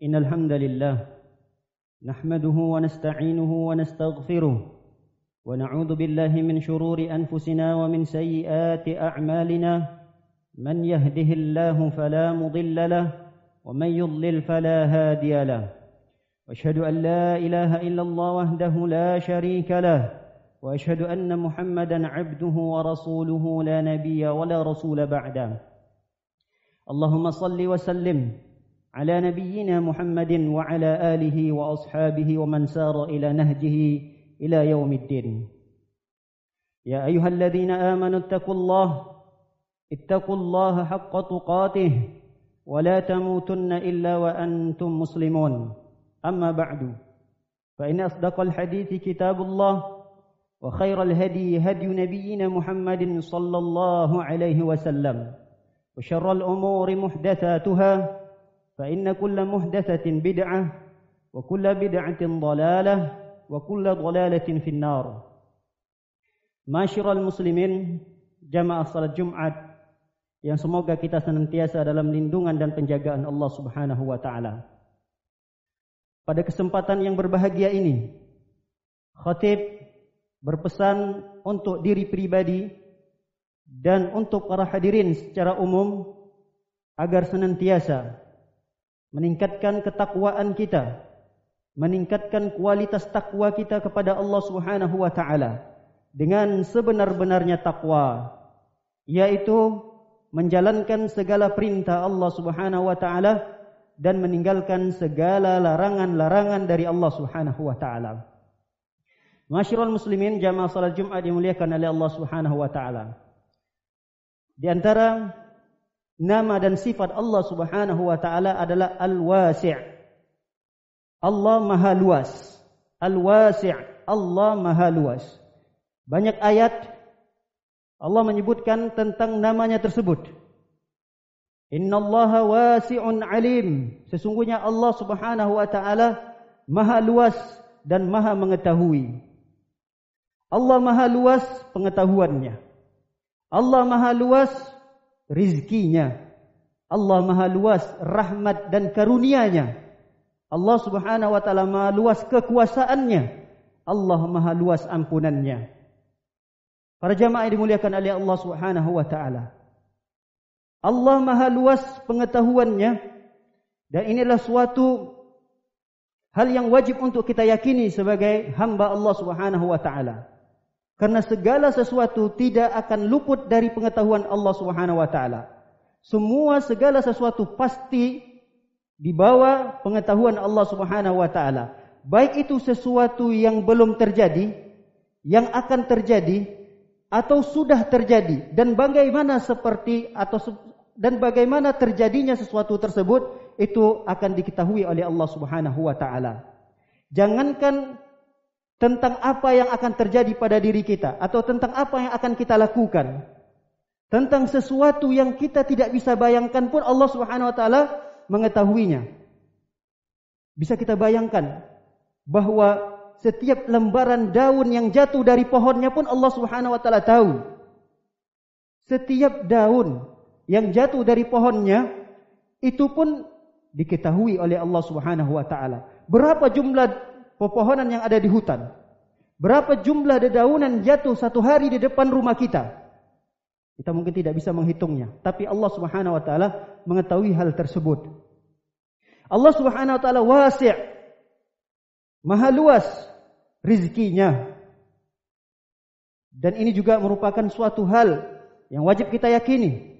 إن الحمد لله نحمده ونستعينه ونستغفره ونعوذ بالله من شرور أنفسنا ومن سيئات أعمالنا. من يهده الله فلا مضل له ومن يضلل فلا هادي له. وأشهد أن لا إله إلا الله وحده لا شريك له. وأشهد أن محمدا عبده ورسوله لا نبي ولا رسول بعده. اللهم صل وسلم على نبينا محمد وعلى آله وأصحابه ومن سار إلى نهجه إلى يوم الدين. يا أيها الذين آمنوا اتقوا الله اتقوا الله حق تقاته ولا تموتن إلا وأنتم مسلمون. أما بعد فإن أصدق الحديث كتاب الله وخير الهدي هدي نبينا محمد صلى الله عليه وسلم وشر الأمور محدثاتها فإن كل محدثة بدعة وكل بدعة ضلالة وكل ضلالة في النار معاشر المسلمين jamaah salat Jumat yang semoga kita senantiasa dalam lindungan dan penjagaan Allah Subhanahu wa taala. Pada kesempatan yang berbahagia ini, khatib berpesan untuk diri pribadi dan untuk para hadirin secara umum agar senantiasa meningkatkan ketakwaan kita meningkatkan kualitas takwa kita kepada Allah Subhanahu wa taala dengan sebenar-benarnya takwa yaitu menjalankan segala perintah Allah Subhanahu wa taala dan meninggalkan segala larangan-larangan dari Allah Subhanahu wa taala. Masyarul muslimin jamaah salat Jumat dimuliakan oleh Allah Subhanahu wa taala. Di antara nama dan sifat Allah Subhanahu wa taala adalah Al-Wasi'. Allah Maha Luas. Al-Wasi', Allah Maha Luas. Banyak ayat Allah menyebutkan tentang namanya tersebut. Inna Allah wasi'un alim. Sesungguhnya Allah Subhanahu wa taala Maha luas dan Maha mengetahui. Allah maha luas pengetahuannya. Allah maha luas rizkinya. Allah maha luas rahmat dan karunianya. Allah subhanahu wa ta'ala maha luas kekuasaannya. Allah maha luas ampunannya. Para jamaah yang dimuliakan oleh Allah subhanahu wa ta'ala. Allah maha luas pengetahuannya. Dan inilah suatu hal yang wajib untuk kita yakini sebagai hamba Allah subhanahu wa ta'ala. Karena segala sesuatu tidak akan luput dari pengetahuan Allah Subhanahu wa taala. Semua segala sesuatu pasti di bawah pengetahuan Allah Subhanahu wa taala. Baik itu sesuatu yang belum terjadi, yang akan terjadi atau sudah terjadi dan bagaimana seperti atau dan bagaimana terjadinya sesuatu tersebut itu akan diketahui oleh Allah Subhanahu wa taala. Jangankan tentang apa yang akan terjadi pada diri kita atau tentang apa yang akan kita lakukan. Tentang sesuatu yang kita tidak bisa bayangkan pun Allah Subhanahu wa taala mengetahuinya. Bisa kita bayangkan bahwa setiap lembaran daun yang jatuh dari pohonnya pun Allah Subhanahu wa taala tahu. Setiap daun yang jatuh dari pohonnya itu pun diketahui oleh Allah Subhanahu wa taala. Berapa jumlah pepohonan yang ada di hutan. Berapa jumlah dedaunan jatuh satu hari di depan rumah kita? Kita mungkin tidak bisa menghitungnya, tapi Allah Subhanahu wa taala mengetahui hal tersebut. Allah Subhanahu wa taala wasi'. Maha luas rizkinya. Dan ini juga merupakan suatu hal yang wajib kita yakini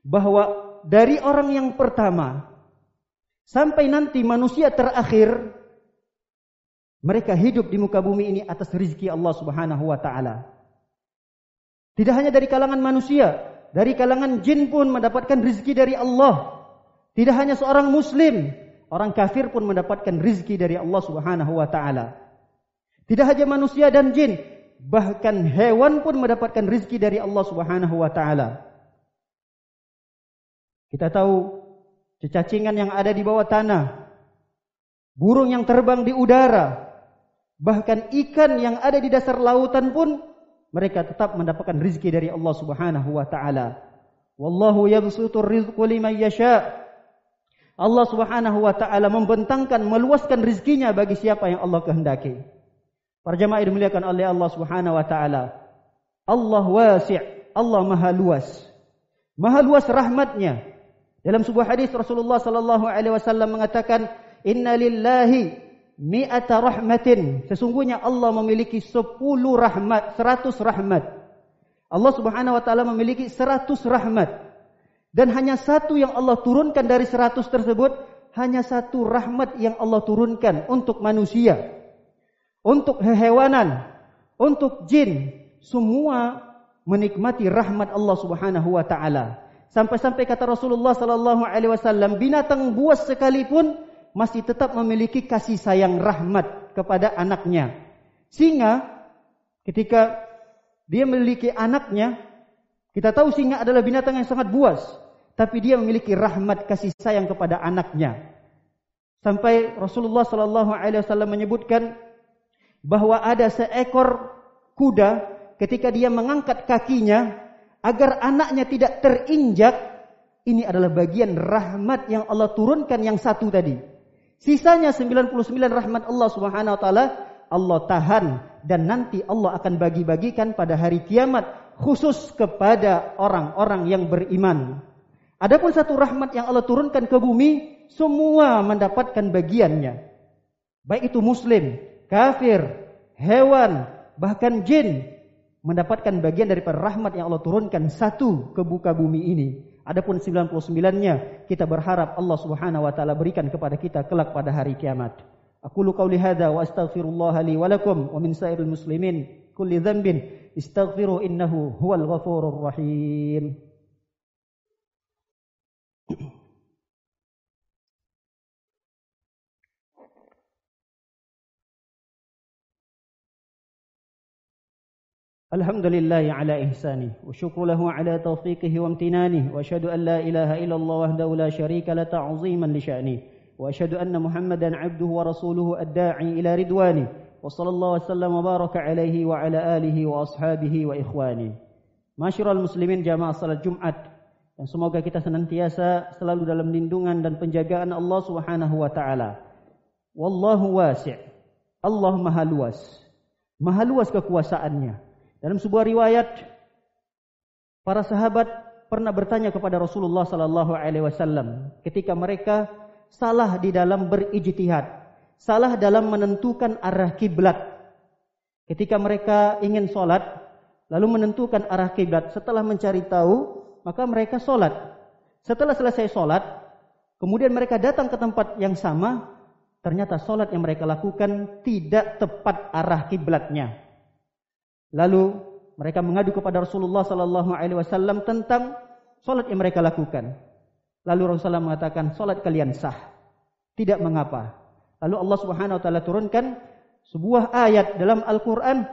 bahwa dari orang yang pertama sampai nanti manusia terakhir mereka hidup di muka bumi ini atas rizki Allah Subhanahu wa taala. Tidak hanya dari kalangan manusia, dari kalangan jin pun mendapatkan rizki dari Allah. Tidak hanya seorang muslim, orang kafir pun mendapatkan rizki dari Allah Subhanahu wa taala. Tidak hanya manusia dan jin, bahkan hewan pun mendapatkan rizki dari Allah Subhanahu wa taala. Kita tahu cecacingan yang ada di bawah tanah, burung yang terbang di udara, Bahkan ikan yang ada di dasar lautan pun mereka tetap mendapatkan rizki dari Allah Subhanahu wa taala. Wallahu yabsutur rizqa liman yasha. Allah Subhanahu wa taala membentangkan meluaskan rezekinya bagi siapa yang Allah kehendaki. Para jemaah yang dimuliakan oleh Allah Subhanahu wa taala. Allah wasi', Allah Maha luas. Maha luas rahmatnya. Dalam sebuah hadis Rasulullah sallallahu alaihi wasallam mengatakan, "Inna lillahi mi'ata rahmatin." Sesungguhnya Allah memiliki 10 rahmat, 100 rahmat. Allah Subhanahu wa taala memiliki 100 rahmat. Dan hanya satu yang Allah turunkan dari seratus tersebut, hanya satu rahmat yang Allah turunkan untuk manusia. Untuk hewanan, untuk jin, semua menikmati rahmat Allah Subhanahu wa taala. Sampai-sampai kata Rasulullah sallallahu alaihi wasallam, binatang buas sekalipun masih tetap memiliki kasih sayang rahmat kepada anaknya. Singa ketika dia memiliki anaknya, kita tahu singa adalah binatang yang sangat buas tapi dia memiliki rahmat kasih sayang kepada anaknya. Sampai Rasulullah sallallahu alaihi wasallam menyebutkan bahwa ada seekor kuda ketika dia mengangkat kakinya agar anaknya tidak terinjak, ini adalah bagian rahmat yang Allah turunkan yang satu tadi. Sisanya 99 rahmat Allah Subhanahu wa taala Allah tahan dan nanti Allah akan bagi-bagikan pada hari kiamat khusus kepada orang-orang yang beriman. Adapun satu rahmat yang Allah turunkan ke bumi, semua mendapatkan bagiannya. Baik itu muslim, kafir, hewan, bahkan jin mendapatkan bagian daripada rahmat yang Allah turunkan satu ke buka bumi ini. Adapun 99-nya kita berharap Allah Subhanahu wa taala berikan kepada kita kelak pada hari kiamat. Aku lu qauli hadza wa astaghfirullah li wa lakum wa min sa'iril muslimin kulli dhanbin istaghfiru innahu huwal ghafurur rahim. الحمد لله على إحسانه وشكر له على توفيقه وامتنانه وأشهد أن لا إله إلا الله وحده لا شريك له تعظيما لشأنه وأشهد أن محمدا عبده ورسوله الداعي إلى رضوانه وصلى الله وسلم وبارك عليه وعلى آله وأصحابه وإخوانه معاشر المسلمين جماعة صلاة الجمعة Dan semoga kita senantiasa selalu dalam lindungan dan penjagaan Allah Subhanahu wa taala. Wallahu wasi'. Allah Maha luas. Maha luas kekuasaannya. Dalam sebuah riwayat para sahabat pernah bertanya kepada Rasulullah sallallahu alaihi wasallam ketika mereka salah di dalam berijtihad, salah dalam menentukan arah kiblat. Ketika mereka ingin solat, lalu menentukan arah kiblat setelah mencari tahu maka mereka solat. Setelah selesai solat, kemudian mereka datang ke tempat yang sama, ternyata solat yang mereka lakukan tidak tepat arah kiblatnya. Lalu mereka mengadu kepada Rasulullah sallallahu alaihi wasallam tentang solat yang mereka lakukan. Lalu Rasulullah mengatakan solat kalian sah. Tidak mengapa. Lalu Allah Subhanahu wa taala turunkan sebuah ayat dalam Al-Qur'an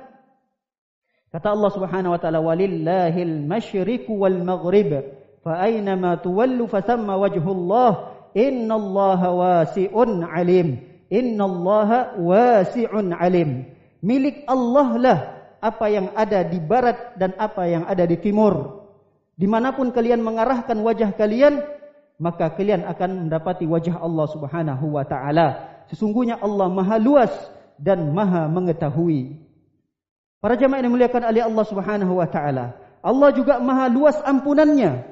Kata Allah Subhanahu wa taala walillahil masyriq wal maghrib fa aina ma tuwallu fa thamma wajhullah innallaha wasi'un alim innallaha wasi'un alim milik Allah lah apa yang ada di barat dan apa yang ada di timur dimanapun kalian mengarahkan wajah kalian maka kalian akan mendapati wajah Allah Subhanahu wa taala sesungguhnya Allah maha luas dan maha mengetahui Para jemaah yang dimuliakan oleh Allah Subhanahu wa taala. Allah juga Maha luas ampunannya.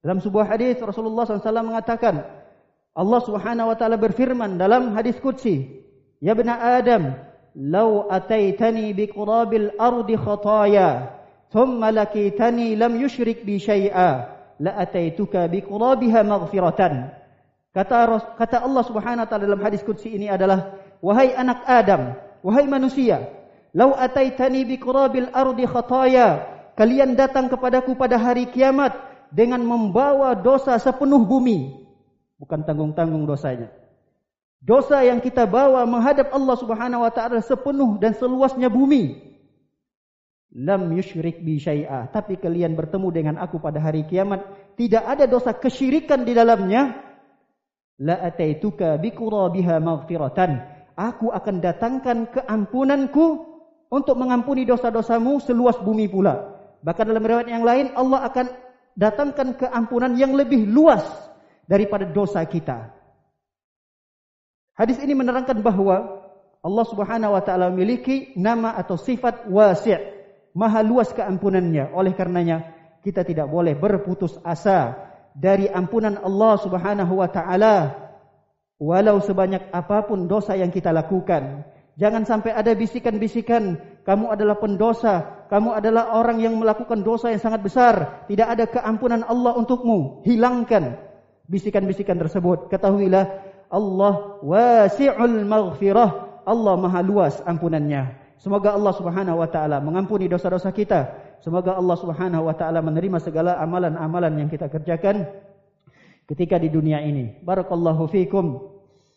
Dalam sebuah hadis Rasulullah SAW mengatakan, Allah Subhanahu wa taala berfirman dalam hadis qudsi, "Ya bani Adam, bi qurabil ardi khataya, thumma lakitani lam yushrik bi syai'a, la bi qurabiha maghfiratan." Kata kata Allah Subhanahu wa taala dalam hadis qudsi ini adalah, "Wahai anak Adam, wahai manusia, Lau ataitani bi qurabil ardi khataya. Kalian datang kepadaku pada hari kiamat dengan membawa dosa sepenuh bumi. Bukan tanggung-tanggung dosanya. Dosa yang kita bawa menghadap Allah Subhanahu wa taala sepenuh dan seluasnya bumi. Lam yusyrik bi syai'a. Tapi kalian bertemu dengan aku pada hari kiamat, tidak ada dosa kesyirikan di dalamnya. La ataituka bi qurabiha maghfiratan. Aku akan datangkan keampunanku untuk mengampuni dosa-dosamu seluas bumi pula. Bahkan dalam riwayat yang lain Allah akan datangkan keampunan yang lebih luas daripada dosa kita. Hadis ini menerangkan bahawa Allah Subhanahu wa taala memiliki nama atau sifat wasi', maha luas keampunannya. Oleh karenanya kita tidak boleh berputus asa dari ampunan Allah Subhanahu wa taala walau sebanyak apapun dosa yang kita lakukan. Jangan sampai ada bisikan-bisikan kamu adalah pendosa, kamu adalah orang yang melakukan dosa yang sangat besar, tidak ada keampunan Allah untukmu. Hilangkan bisikan-bisikan tersebut. Ketahuilah Allah wasi'ul maghfirah. Allah maha luas ampunannya. Semoga Allah subhanahu wa ta'ala mengampuni dosa-dosa kita. Semoga Allah subhanahu wa ta'ala menerima segala amalan-amalan yang kita kerjakan ketika di dunia ini. Barakallahu fikum.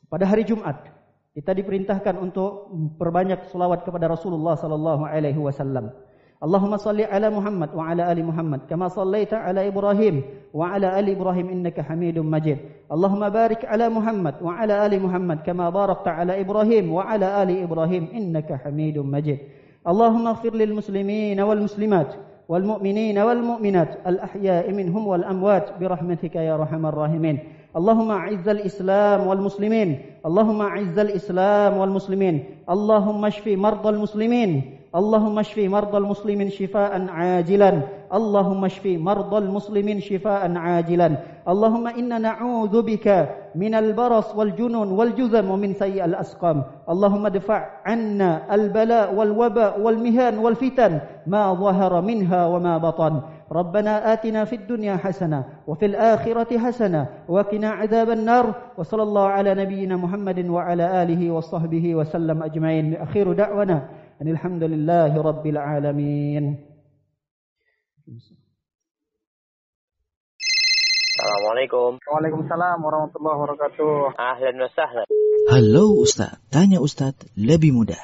Pada hari Jumat, kita diperintahkan untuk perbanyak selawat kepada Rasulullah sallallahu alaihi wasallam. اللهم صل على محمد وعلى آل محمد كما صليت على إبراهيم وعلى آل إبراهيم إنك حميد مجيد. اللهم بارك على محمد وعلى آل محمد كما باركت على إبراهيم وعلى آل إبراهيم إنك حميد مجيد. اللهم اغفر للمسلمين والمسلمات والمؤمنين والمؤمنات الأحياء منهم والأموات برحمتك يا ارحم الراحمين. اللهم أعز الإسلام والمسلمين. اللهم أعز الإسلام والمسلمين. اللهم اشف مرضى المسلمين. اللهم اشف مرضى المسلمين شفاء عاجلا. اللهم اشف مرضى المسلمين شفاء عاجلا. اللهم أنا نعوذ بك من البرص والجنون والجذم ومن سيء الأسقام. اللهم ادفع عنا البلاء والوباء والمهان والفتن ما ظهر منها وما بطن. ربنا آتنا في الدنيا حسنة وفي الآخرة حسنة وقنا عذاب النار. وصلى الله على نبينا محمد وعلى آله وصحبه وسلم أجمعين. أخير دعونا أن الحمد لله رب العالمين Assalamualaikum. Waalaikumsalam warahmatullahi wabarakatuh. Ahlan wa sahlan. Halo Ustaz, tanya Ustaz lebih mudah.